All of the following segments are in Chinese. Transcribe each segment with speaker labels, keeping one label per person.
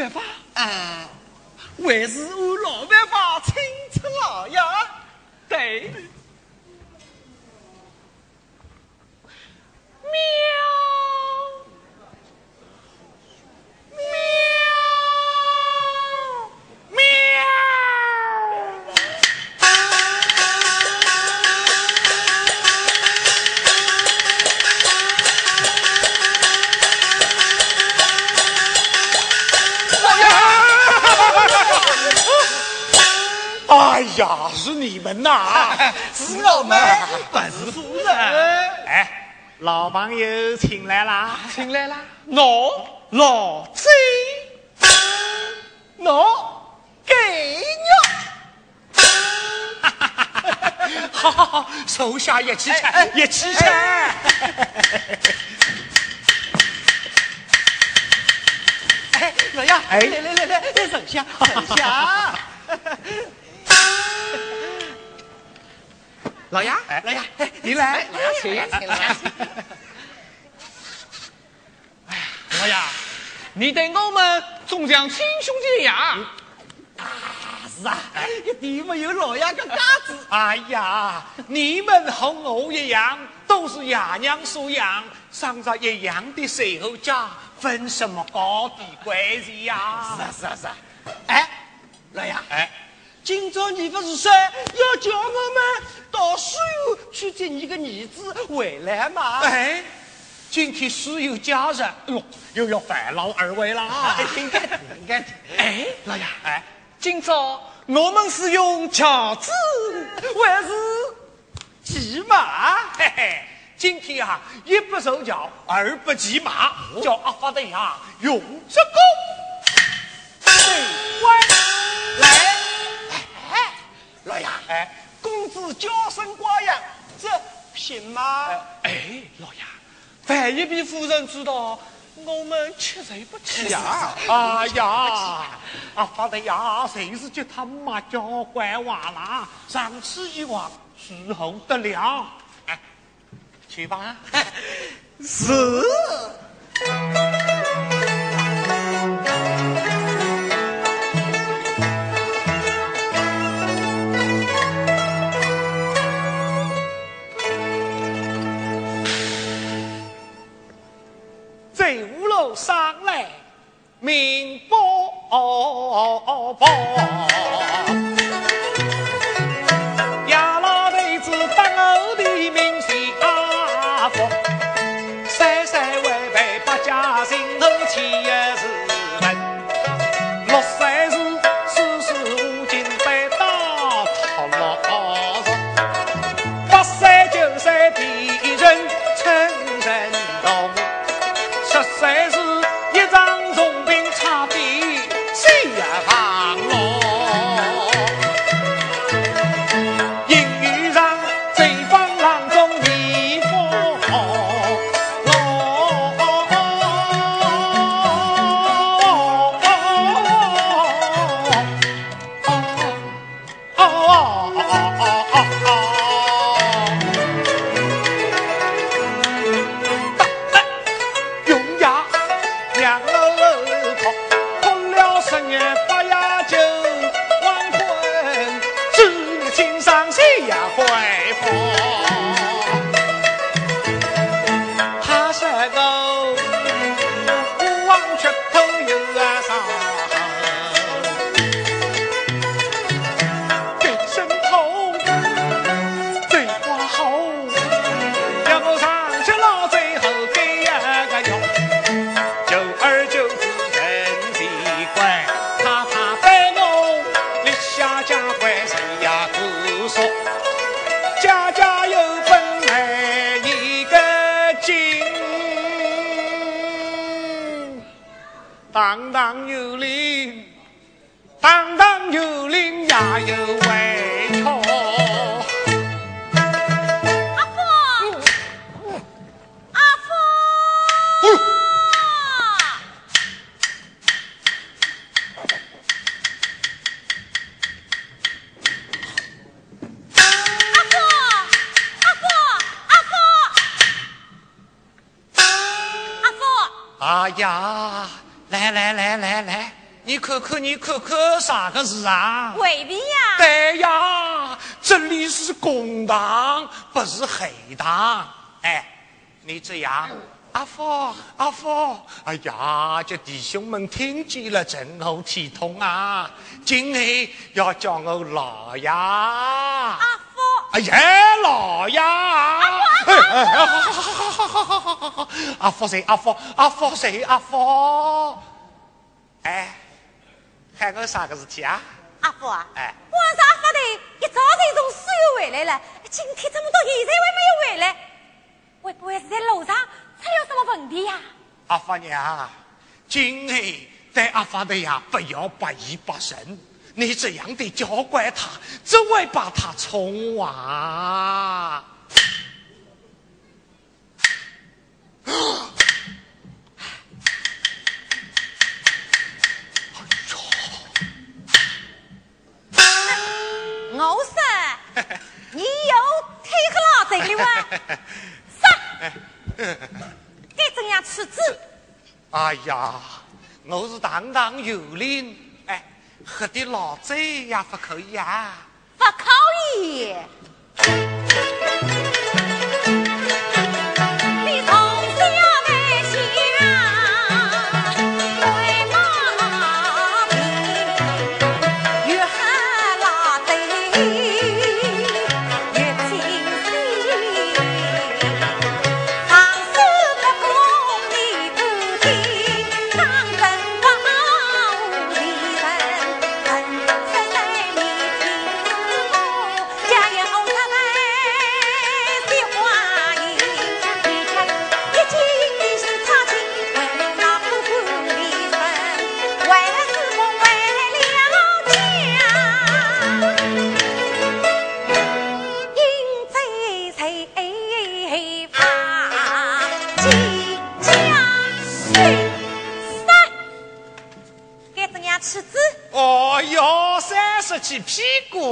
Speaker 1: 办法。
Speaker 2: 啊，还是我老办法请出老爷。
Speaker 1: 对。
Speaker 3: 哎呀，是你们呐！
Speaker 2: 是我们，本是夫人。
Speaker 3: 哎，老朋友，请来啦，
Speaker 1: 请来啦。我，老贼，
Speaker 2: 喏，给你。
Speaker 3: 好好好，手下一起吃，一起吃。
Speaker 2: 哎，老爷，来来来来，来坐下，坐下。
Speaker 1: 老爷，
Speaker 2: 老爷，你来，老爷请，请来。
Speaker 3: 哎
Speaker 1: 呀，老爷，你对我们总像亲兄弟一样。
Speaker 2: 啊，是啊，一点没有老爷个架子。
Speaker 3: 哎呀，你们和我一样，都是爷娘所养，生在一样的时候家，分什么高低贵贱呀？是啊，
Speaker 2: 是啊，是啊。哎，老爷，
Speaker 3: 哎。
Speaker 2: 今朝你不是说要叫我们去接你个儿子回来嘛？
Speaker 3: 哎，今天书院假日，哟，又要烦劳二位了啊！
Speaker 2: 应该应该
Speaker 1: 哎，
Speaker 2: 老爷，
Speaker 3: 哎，
Speaker 1: 今朝我们是用轿子
Speaker 2: 还是骑马？
Speaker 3: 嘿嘿，今天啊，一不受轿，
Speaker 2: 二不骑马，
Speaker 3: 叫阿发的呀用这个。
Speaker 2: 喂，来。老爷，
Speaker 3: 哎，
Speaker 2: 公子娇生寡养，这行吗？
Speaker 1: 哎，老爷，万一被夫人知道，我们吃谁不起呀！
Speaker 3: 哎呀，阿发的呀，谁是叫他妈教乖娃啦？上次一往，时候得了。哎，去吧。
Speaker 2: 是。
Speaker 3: 民不报。哎呀，来来来来来，你看看你看看啥个事啊？
Speaker 4: 未必呀。
Speaker 3: 对呀，这里是公堂，不是黑堂。哎，你这样。阿福，阿福，哎呀，这弟兄们听见了真好体痛啊！今后要叫我老爷。阿
Speaker 4: 福，
Speaker 3: 哎呀，老呀。阿福，好 好好好好好好好。阿福谁？阿福，阿福谁？阿福。哎，喊我啥个事体啊？
Speaker 4: 阿福啊，
Speaker 3: 哎，
Speaker 4: 晚上阿福的一早就从西游回来了，今天怎么到现在还没有回来？会不会是在路上？出了什么问题呀？
Speaker 3: 阿发娘，今后对阿发的呀，不要不依不顺。你这样的教惯他，只会把他宠坏。
Speaker 4: 我说，你又推黑老贼了哇？该怎样处置？
Speaker 3: 哎呀，我是堂堂有令，哎，喝的老贼也不可以啊！
Speaker 4: 不可以。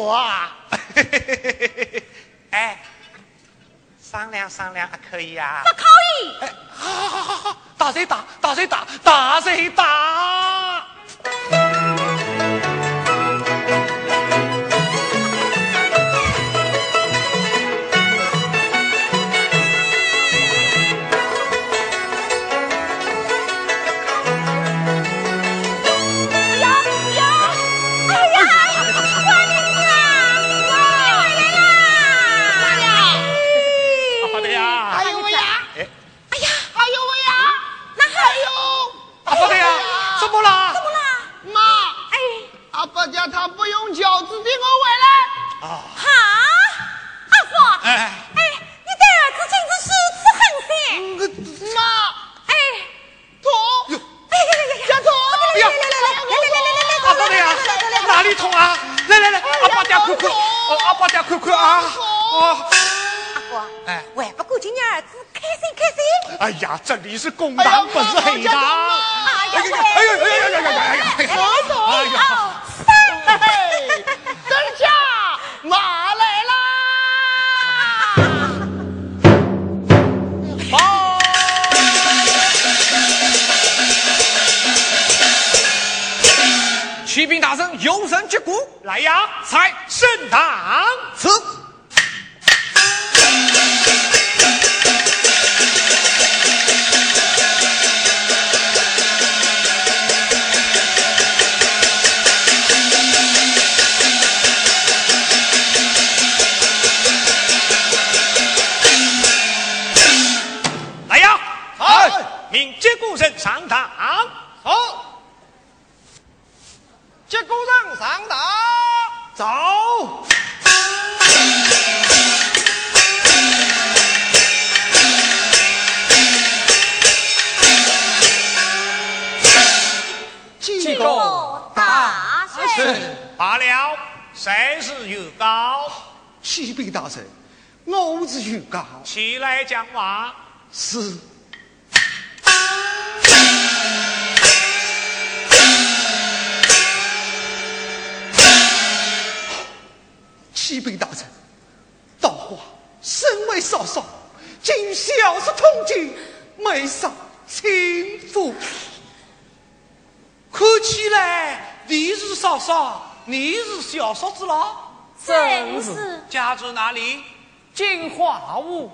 Speaker 3: 股啊！哎，商量商量还可以啊？不
Speaker 4: 可以！
Speaker 3: 哎，好好好好好，打谁打？打谁打？打谁打？
Speaker 4: 阿的呀！哎呀，
Speaker 3: 哎
Speaker 4: 呀，
Speaker 5: 哎呦喂呀！
Speaker 4: 那还有？
Speaker 5: 阿福的呀？
Speaker 4: 怎
Speaker 3: 么了？怎么
Speaker 4: 了？
Speaker 5: 妈，
Speaker 4: 哎，
Speaker 5: 阿爸爹他不用饺子接我回来。
Speaker 3: 啊！哈，
Speaker 4: 阿福，哎，
Speaker 3: 哎，
Speaker 4: 你的儿子亲是去吃螃蟹。
Speaker 5: 妈，
Speaker 4: 哎，
Speaker 5: 痛！
Speaker 3: 哎
Speaker 4: 呀呀呀！来来来来来来来来来来来！阿福的呀，哪里
Speaker 3: 痛啊？来来来，阿爸爹看看，阿爸爹看看啊，哦。哎，
Speaker 4: 万不过今日儿子开心开心。
Speaker 3: 哎呀，这里是公堂，不是黑堂。哎呀，哎呀，哎呀，哎呀，哎呀，哎呀，哎呀，何总。
Speaker 5: 呀，马来啦！
Speaker 1: 报，起兵大圣，有神击鼓，
Speaker 3: 来呀，踩圣堂，
Speaker 1: 吃。
Speaker 3: 上堂。
Speaker 2: 好。接姑丈上堂。走。
Speaker 3: 罢了，谁是原告？
Speaker 2: 启禀大人，我是原告。
Speaker 3: 起来讲话。
Speaker 2: 是。启禀大臣，道化身为少少，今小是通缉，没上轻浮。
Speaker 3: 看起来你是少少，你是小少子了。
Speaker 4: 正是。
Speaker 3: 家住哪里？金华屋。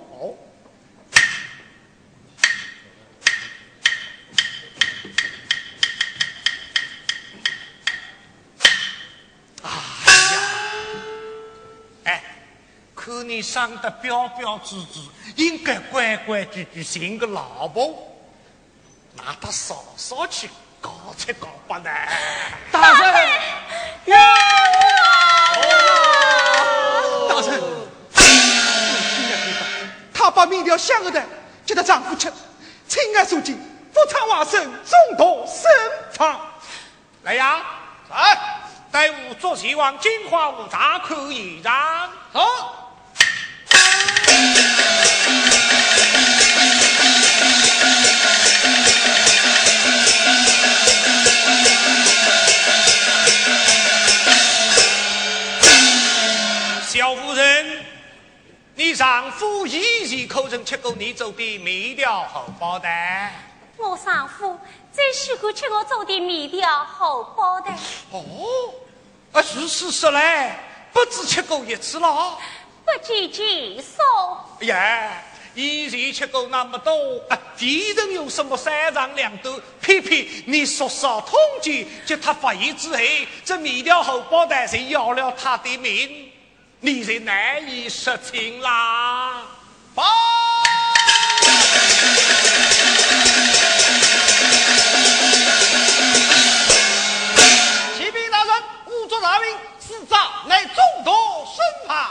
Speaker 3: 看你生得标标致致，应该规规矩矩寻个老婆，拿他嫂嫂去搞才搞八呢。
Speaker 1: 大人，冤枉！
Speaker 2: 大人，他把面条香了的，叫他丈夫吃，亲爱受尽，福昌瓦生，众多身旁。
Speaker 3: 来呀，
Speaker 2: 来，
Speaker 3: 带吾做齐往金华屋查看一张。
Speaker 2: 好。
Speaker 3: 小夫人，你丈夫一时口称吃过你做的面条荷包蛋。
Speaker 4: 我丈夫最喜欢吃我做的面条荷包蛋。
Speaker 3: 哦，啊，是事实嘞，不止吃过一次了。
Speaker 4: 不计其数。
Speaker 3: 哎呀，以前吃过那么多，啊，地人有什么三长两短？偏偏你说少统计，叫他发现之后，这米条荷包蛋才要了他的命，你才难以实情啦！
Speaker 2: 报。启禀大人，武作大名，此诈乃众多身旁。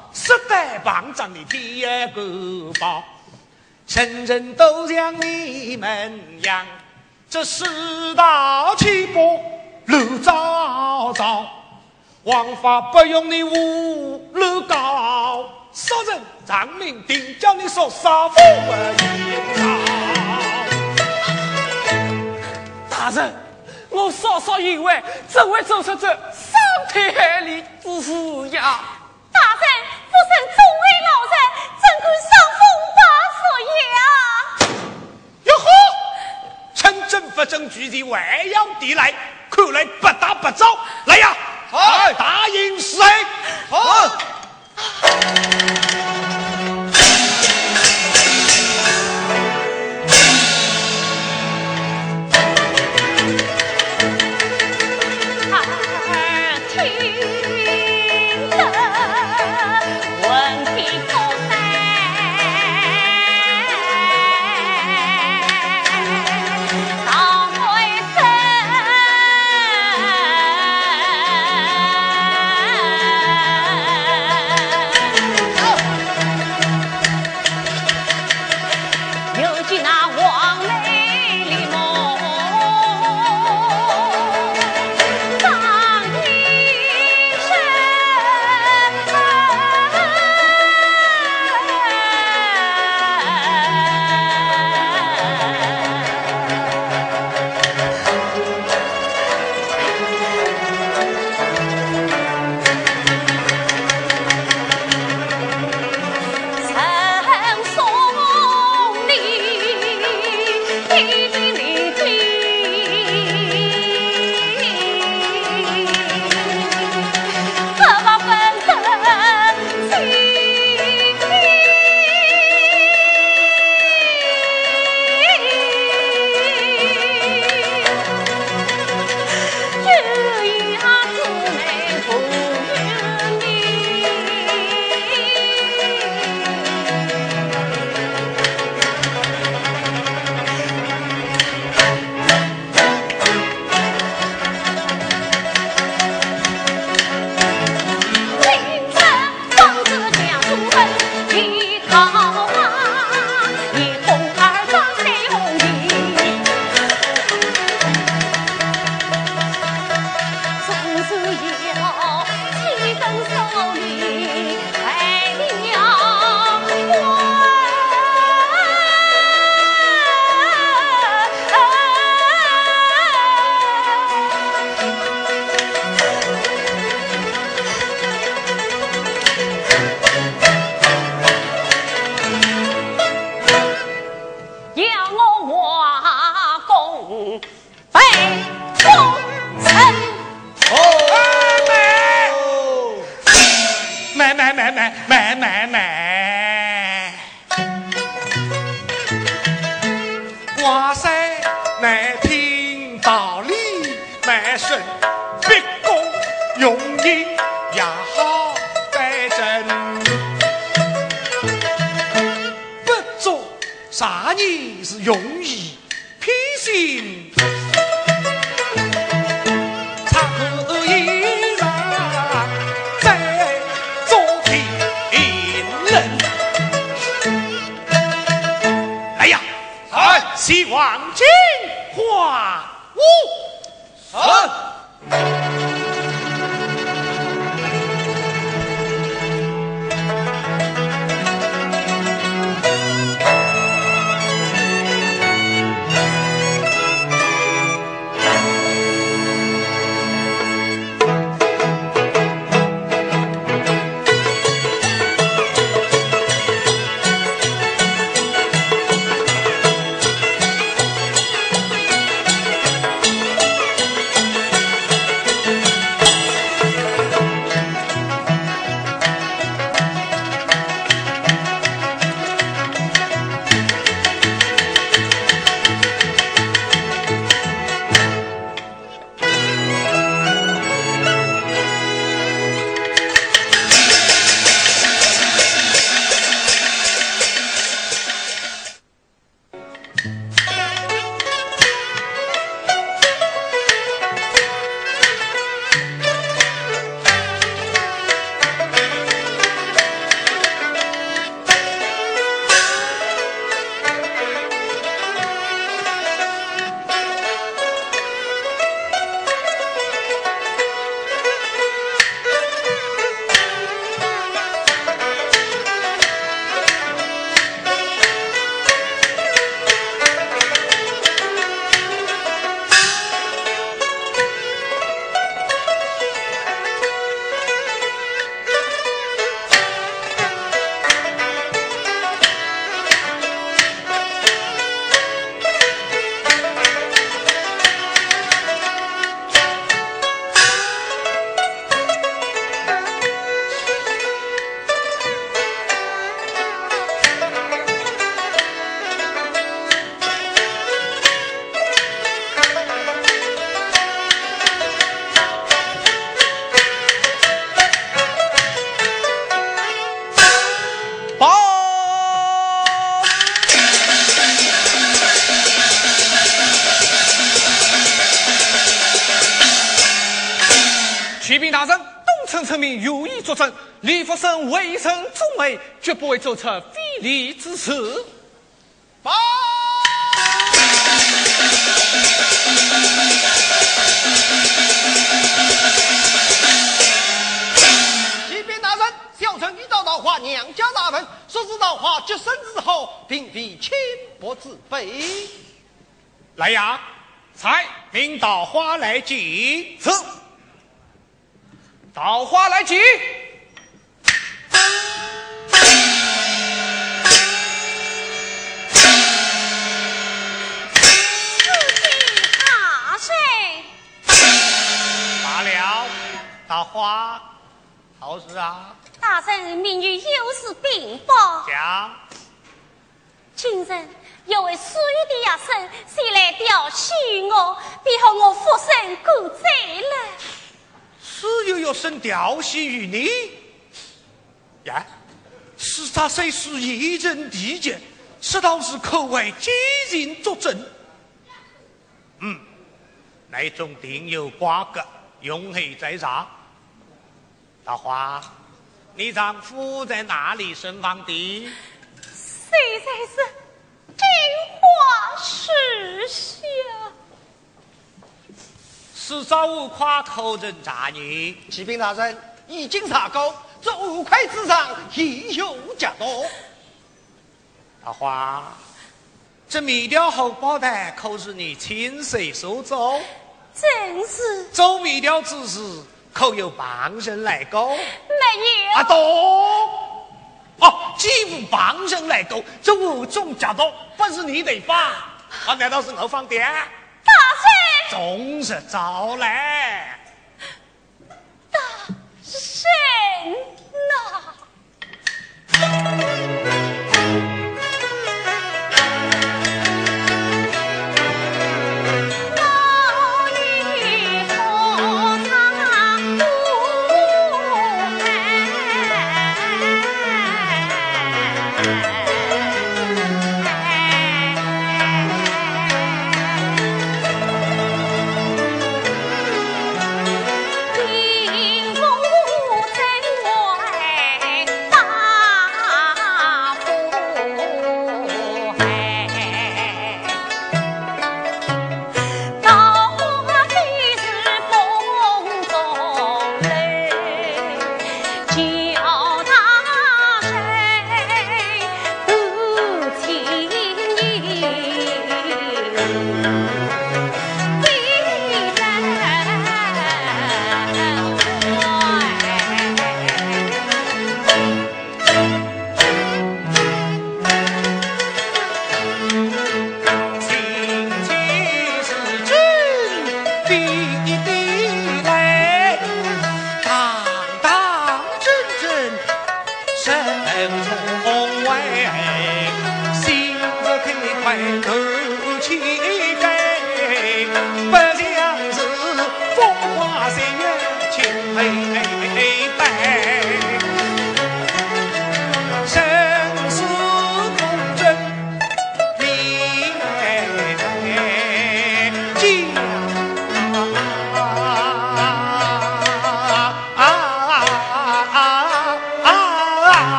Speaker 3: 几经杀是古道，十代帮长的第一个宝，人人都像你们样，这世道起波路昭昭，王法不用你无路高，杀人偿命定叫你说杀父母
Speaker 1: 大人。我稍稍以为，怎会做出这伤天害理之事呀？
Speaker 4: 大，人
Speaker 3: 法证据的外洋地来，看来不打不招。来呀，好，答应谁？
Speaker 2: 好。
Speaker 4: Baby.
Speaker 3: 用银也好摆正，不做啥你是容
Speaker 1: 做出非礼之事。
Speaker 2: 报！启禀大人，小臣遇到桃花娘家大门，说是桃花结生之后，并非轻薄之辈。
Speaker 3: 来呀！
Speaker 1: 才
Speaker 3: 领导花来祭。
Speaker 1: 是，桃花来祭。
Speaker 3: 大花，好事啊！
Speaker 4: 大圣明日有事禀报。
Speaker 3: 讲，
Speaker 4: 今日有位属于的亚生前来调戏我，便和我复身过罪了。
Speaker 3: 是又有生调戏于你？呀，是他虽是一人地界，这倒是可为奸人作证。嗯，那种定有瓜葛，永黑在上。大花，你丈夫在哪里生房的？
Speaker 4: 谁在是真话实相？
Speaker 3: 是找五夸口人诈你。
Speaker 2: 启禀大人，已经查过，这五块之上亦有加多。
Speaker 3: 大花，这米雕后宝台可是你亲手所做？
Speaker 4: 正是
Speaker 3: 做米雕之事，可有旁人来搞？没有。
Speaker 4: 啊，多
Speaker 3: 哦，几乎旁人来过，这五种家道不是你得放啊？难道是我放的？大
Speaker 4: 圣，
Speaker 3: 终日早来。
Speaker 4: 大圣呐！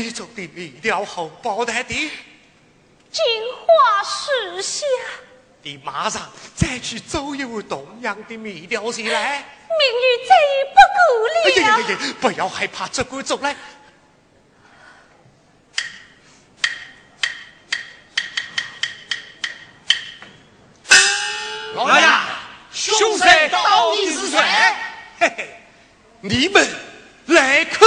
Speaker 3: 你做的米料红包蛋的？
Speaker 4: 金花石下。
Speaker 3: 你马上再去走一碗同样的米料进来。
Speaker 4: 明日再不顾了。哎呀呀
Speaker 3: 呀！不要害怕，这管走来。
Speaker 1: 老爷。凶手到底是谁？
Speaker 3: 嘿嘿，你们来看，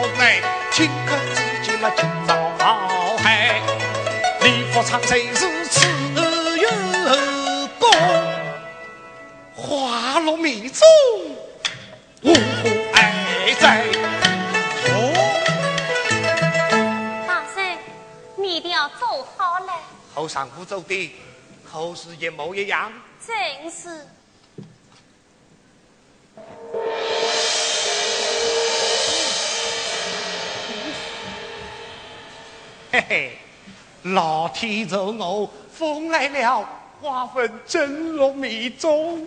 Speaker 3: 请客之间那今朝好嗨，李福昌谁是此有功？花落米中无爱在。
Speaker 2: 哦，
Speaker 4: 大人，你一定要做好了。
Speaker 3: 后上不走的，后事也模一样。
Speaker 4: 真是。
Speaker 3: 嘿嘿，老天助我，风来了，花粉真落迷踪。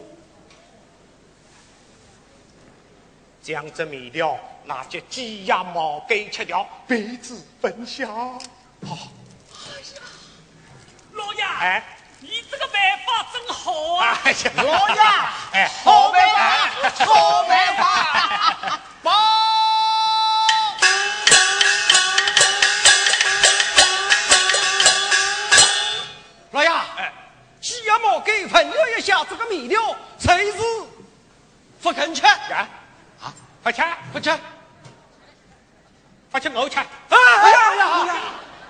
Speaker 3: 将这米料拿去鸡鸭毛给吃掉，彼此分享。好。哎呀，
Speaker 1: 老爷，
Speaker 3: 哎，
Speaker 1: 你这个办法真好啊！
Speaker 3: 哎呀，老爷，哎，好办法，
Speaker 1: 好办
Speaker 3: 法，
Speaker 5: 报。
Speaker 3: 老爷，哎，
Speaker 2: 鸡鸭毛给朋友一下这个米料，谁是不肯吃？
Speaker 3: 啊，啊，不吃，
Speaker 2: 不吃。
Speaker 3: 不吃我吃。哎
Speaker 2: 呀呀呀！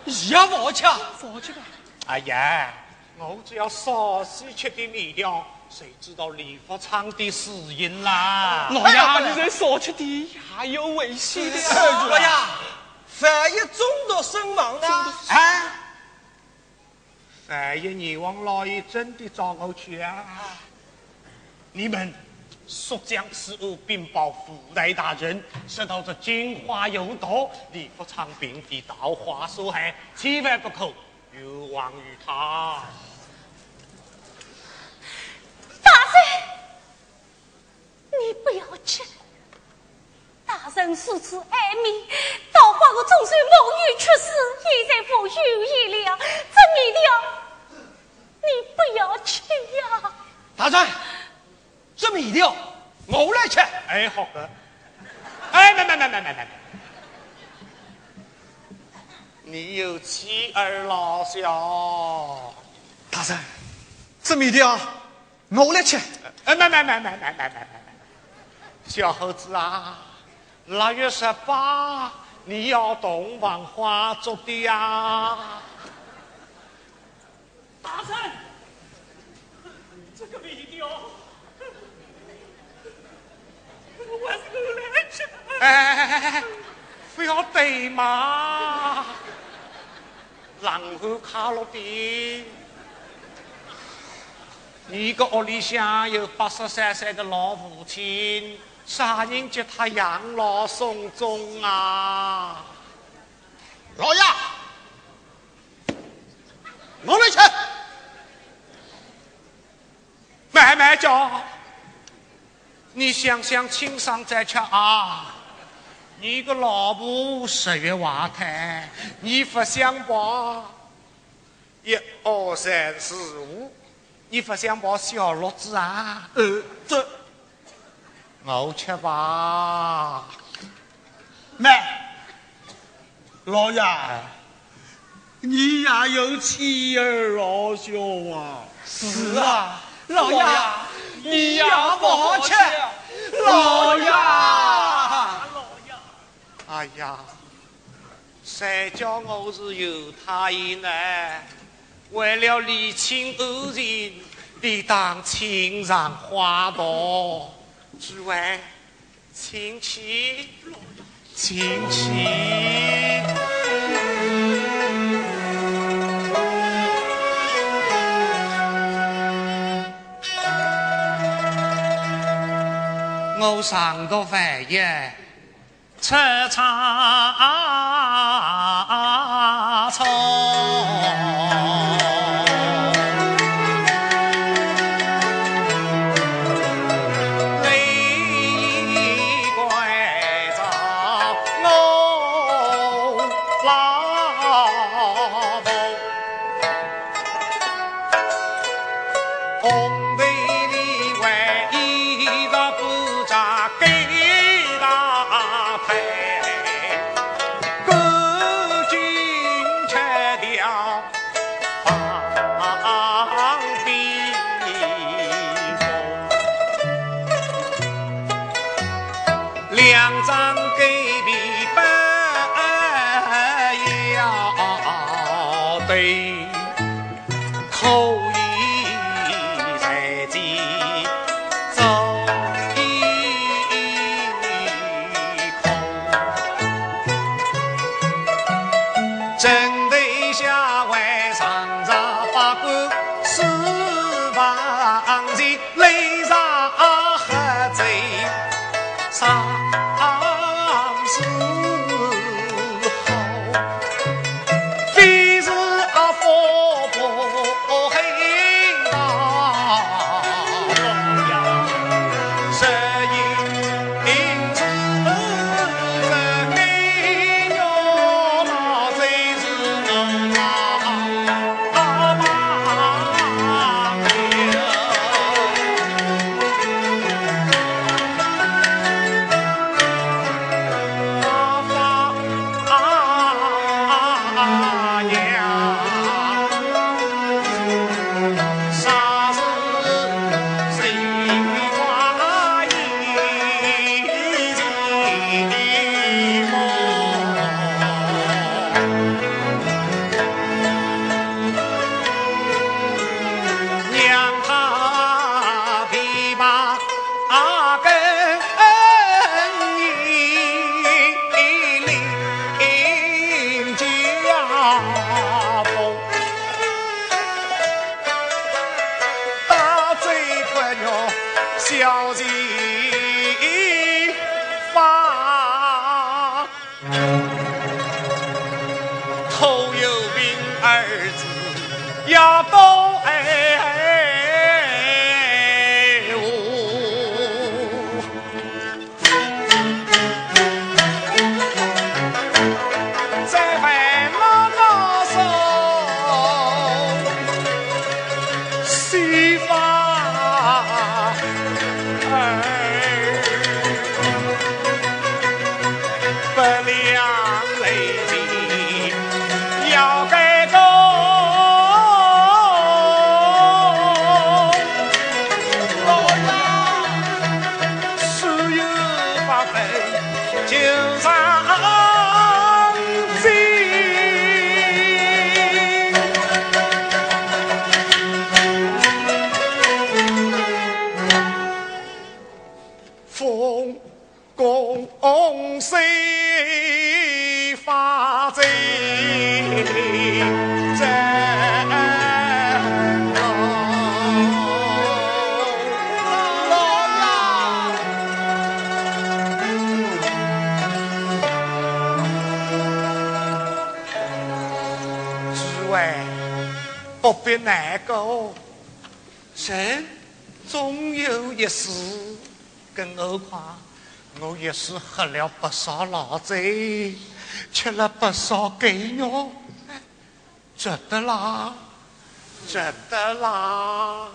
Speaker 2: 也不吃，
Speaker 1: 放弃吧。
Speaker 3: 哎呀，我只要稍细吃点米料，谁知道李福昌的死因啦？老
Speaker 1: 爷，你在少吃点，还有危险的。老爷，
Speaker 2: 万一中毒身亡呢？
Speaker 5: 哎，
Speaker 3: 哎一阎王老爷真的找我去啊！你们速将此物禀报副代大人，说到这金花有道，李福昌并非盗花所害，千万不可冤枉于他。
Speaker 4: 大圣，你不要去。大人如此爱民，倒花我总算梦雨出世，现在不有意了，这米料，你不要去呀！
Speaker 2: 大人，这米料我来吃。
Speaker 3: 哎，好的。哎，没没没没没没。你有妻儿老小。
Speaker 1: 大人，这米料我来吃。
Speaker 3: 哎，没没没没没没没没。小猴子啊，腊月十八你要洞房花烛的呀。大人，这个米料，我是
Speaker 1: 我来吃。
Speaker 3: 哎哎哎哎哎，不要对嘛，然后卡落地。你个屋里向有八十三岁的老父亲，啥人叫他养老送终啊？
Speaker 5: 老爷，
Speaker 2: 我来吃。
Speaker 3: 慢慢叫，你想想清桑再吃啊！你个老婆十月怀胎，你不想抱一二三四五，你不想抱小六子啊？
Speaker 2: 呃，这
Speaker 3: 我吃吧。
Speaker 2: 慢，老爷，你也有妻儿老小啊？
Speaker 1: 是啊，老爷，你也不吃，
Speaker 2: 老爷。
Speaker 3: 哎呀，谁叫我是犹太人呢？为了理清恶人，理当亲上花道。之外，亲戚，亲戚。我上个饭也吃茶草。on the 难过，人总有一死。更何况我也是喝了不少老酒，吃了不少狗肉，值得啦，值得啦。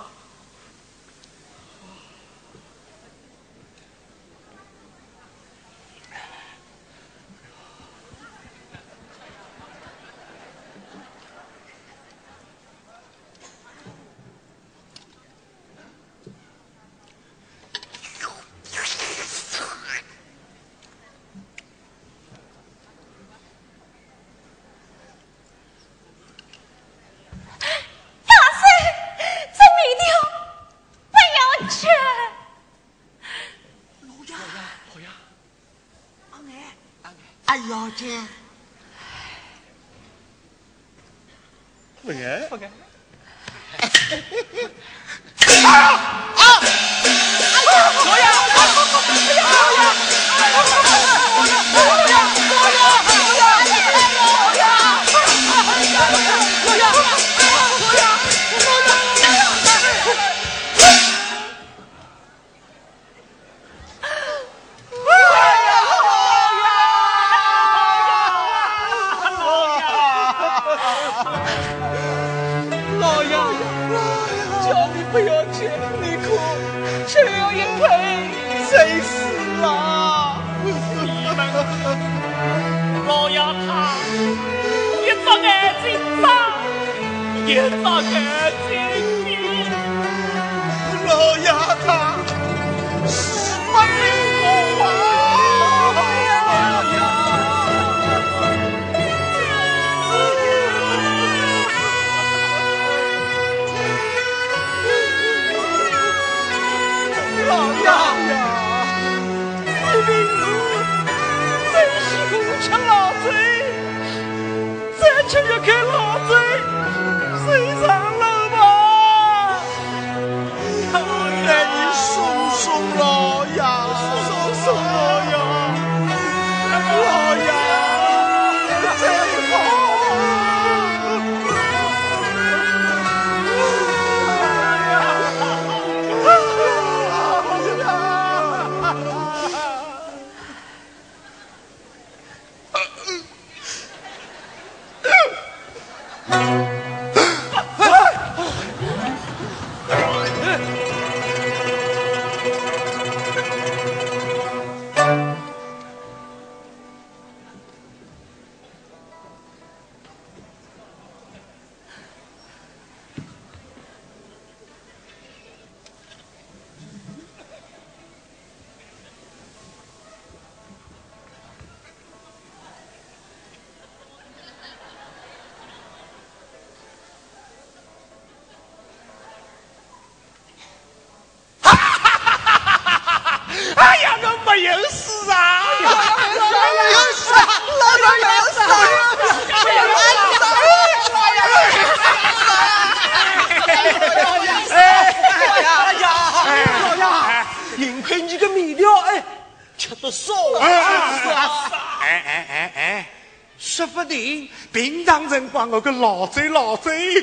Speaker 3: 我个老贼老贼，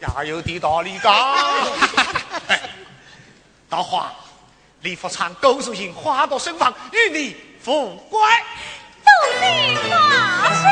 Speaker 3: 也有点道理噶。大花，李福昌勾素心花到身旁，与你富贵。
Speaker 4: 多谢大师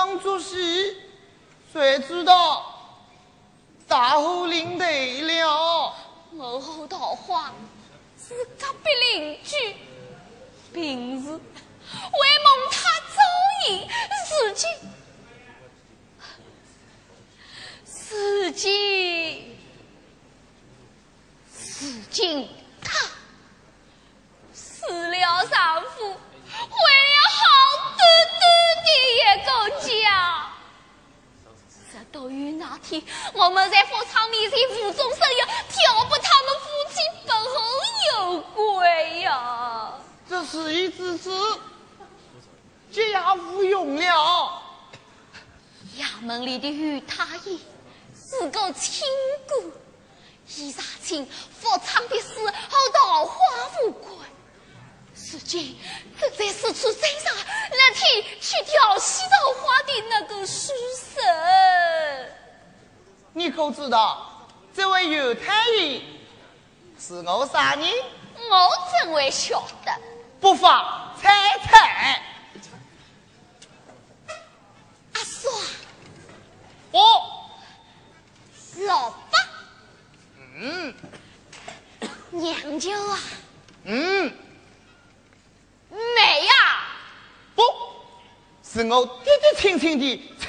Speaker 5: 逢场作戏，谁知道大祸临头了。
Speaker 4: 我后桃花是隔壁邻居，平时为蒙他遭遇，如今如今如今他。死了丈夫，毁了好端端的一个家。这斗鱼那天，我们在佛场面前无中生有，挑拨他们夫妻背后有鬼呀、
Speaker 5: 这事已至此，这也无用了。
Speaker 4: 衙门里的于太医是个清官，伊查清佛场的事和桃花无关，如今正在四处山上那天去调西桃花的那个书生，
Speaker 5: 你可知道这位犹太人是我啥人？
Speaker 4: 我怎会晓得？
Speaker 5: 不妨猜猜。
Speaker 4: 阿叔，
Speaker 5: 哦，
Speaker 4: 老八，
Speaker 5: 嗯
Speaker 4: 娘舅啊，
Speaker 5: 嗯，
Speaker 4: 美呀，
Speaker 5: 不是我爹爹亲亲的亲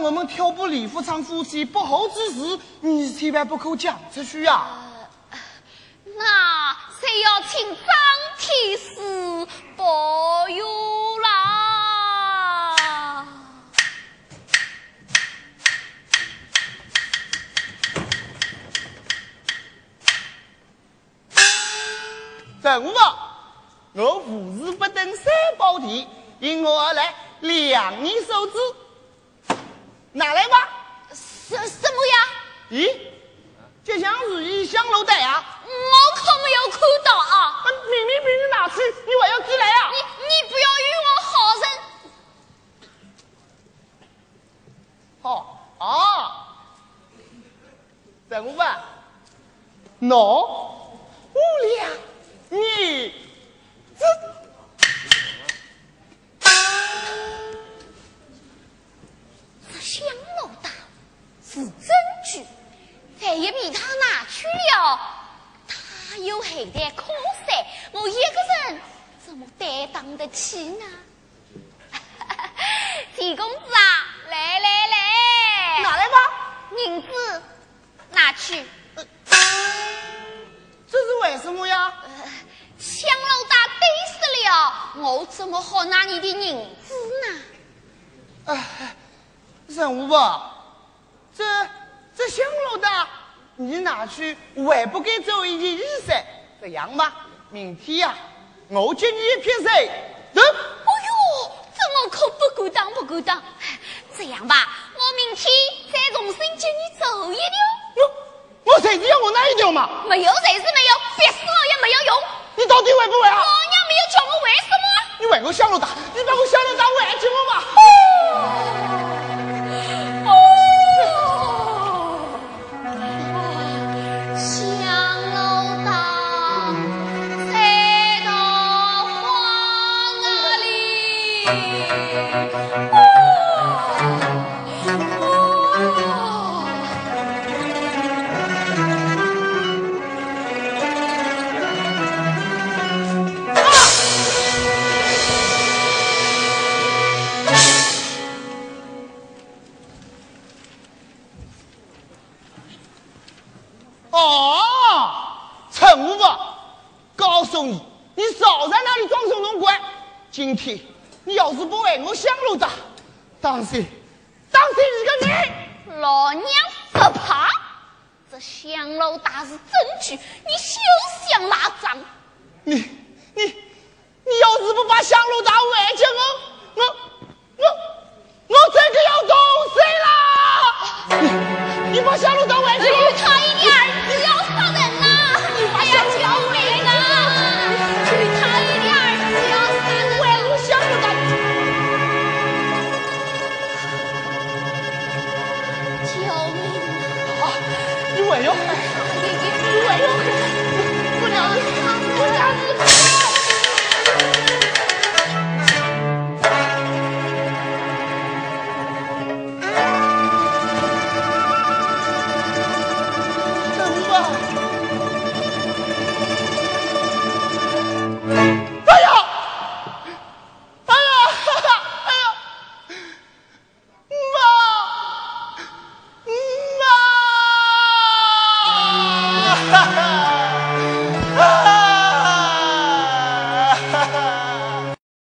Speaker 5: 那我们挑拨李福昌夫妻不好之事，你千万不可讲出去呀、
Speaker 4: 那谁要请张天师保佑啦？
Speaker 5: 陈五宝，我无事不登三宝殿，因我而来量你手指，拿来吧。
Speaker 4: 什什么呀？
Speaker 5: 咦，这像是一香炉袋啊！
Speaker 4: 我可没有看到啊！啊，
Speaker 5: 明明被你拿去，你还要寄来啊？你
Speaker 4: 你不要冤我好人。
Speaker 5: 好啊，怎么办，喏，五两，你
Speaker 4: 万一被他拿去了，他又还在空山，我一个人怎么担当得起呢？铁公子啊，来来来，拿
Speaker 5: 来吧。
Speaker 4: 银子拿去。
Speaker 5: 这是为什么呀？
Speaker 4: 香老大对死了，我怎么好拿你的银子呢？
Speaker 5: 哎，任务吧，这这香炉的，你拿去还不给做一件衣裳？这样吧，明天呀、我借你一片水，走。哎
Speaker 4: 呦，这我可不敢当，不敢当。这样吧，我明天再重新接你走一条。
Speaker 5: 我我谁知要我哪一条嘛？
Speaker 4: 没有谁是没有，别死我也没有用。
Speaker 5: 你到底会不会啊？老
Speaker 4: 娘没有叫我为什么？
Speaker 5: 你为我想了大，你把我想了大还给我嘛？
Speaker 4: 哦，
Speaker 5: 当